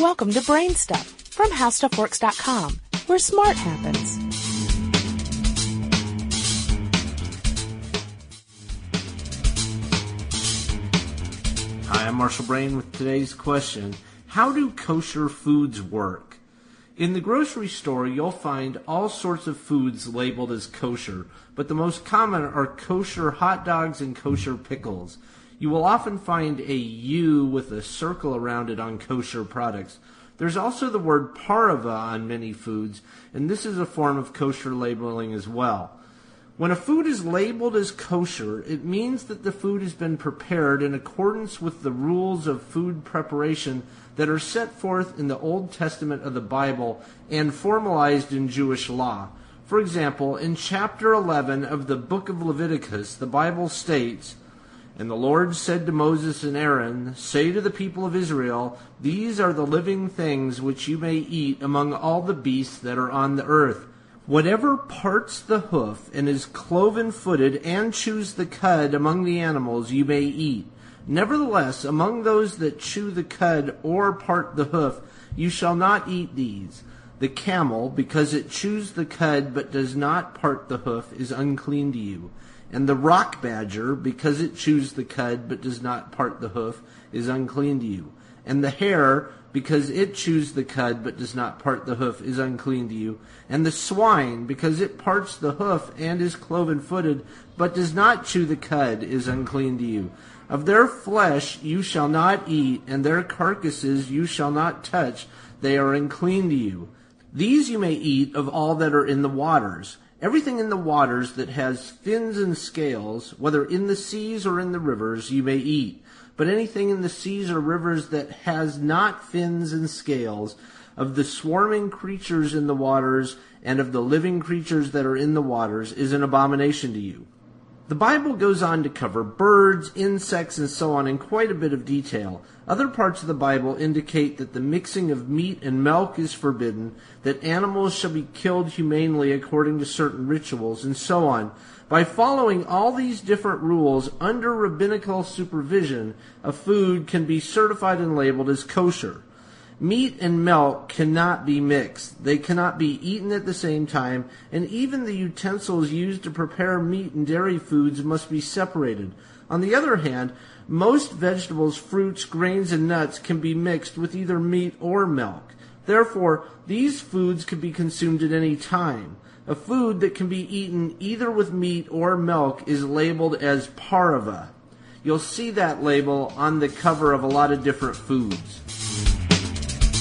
Welcome to BrainStuff from HowStuffWorks.com, where smart happens. Hi, I'm Marshall Brain with today's question. How do kosher foods work? In the grocery store, you'll find all sorts of foods labeled as kosher, but the most common are kosher hot dogs and kosher pickles. You will often find a U with a circle around it on kosher products. There's also the word pareve on many foods, and this is a form of kosher labeling as well. When a food is labeled as kosher, it means that the food has been prepared in accordance with the rules of food preparation that are set forth in the Old Testament of the Bible and formalized in Jewish law. For example, in chapter 11 of the book of Leviticus, the Bible states, And the Lord said to Moses and Aaron, Say to the people of Israel, These are the living things which you may eat among all the beasts that are on the earth. Whatever parts the hoof and is cloven footed and chews the cud among the animals you may eat. Nevertheless, among those that chew the cud or part the hoof, you shall not eat these. The camel, because it chews the cud but does not part the hoof, is unclean to you. And the rock badger, because it chews the cud but does not part the hoof, is unclean to you. And the hare, because it chews the cud but does not part the hoof, is unclean to you. And the swine, because it parts the hoof and is cloven footed, but does not chew the cud, is unclean to you. Of their flesh you shall not eat, and their carcasses you shall not touch, they are unclean to you. These you may eat of all that are in the waters. Everything in the waters that has fins and scales, whether in the seas or in the rivers, you may eat. But anything in the seas or rivers that has not fins and scales, of the swarming creatures in the waters and of the living creatures that are in the waters, is an abomination to you. The Bible goes on to cover birds, insects, and so on in quite a bit of detail. Other parts of the Bible indicate that the mixing of meat and milk is forbidden, that animals shall be killed humanely according to certain rituals, and so on. By following all these different rules under rabbinical supervision, a food can be certified and labeled as kosher. Meat and milk cannot be mixed. They cannot be eaten at the same time, and even the utensils used to prepare meat and dairy foods must be separated. On the other hand, most vegetables, fruits, grains, and nuts can be mixed with either meat or milk. Therefore, these foods can be consumed at any time. A food that can be eaten either with meat or milk is labeled as pareve. You'll see that label on the cover of a lot of different foods.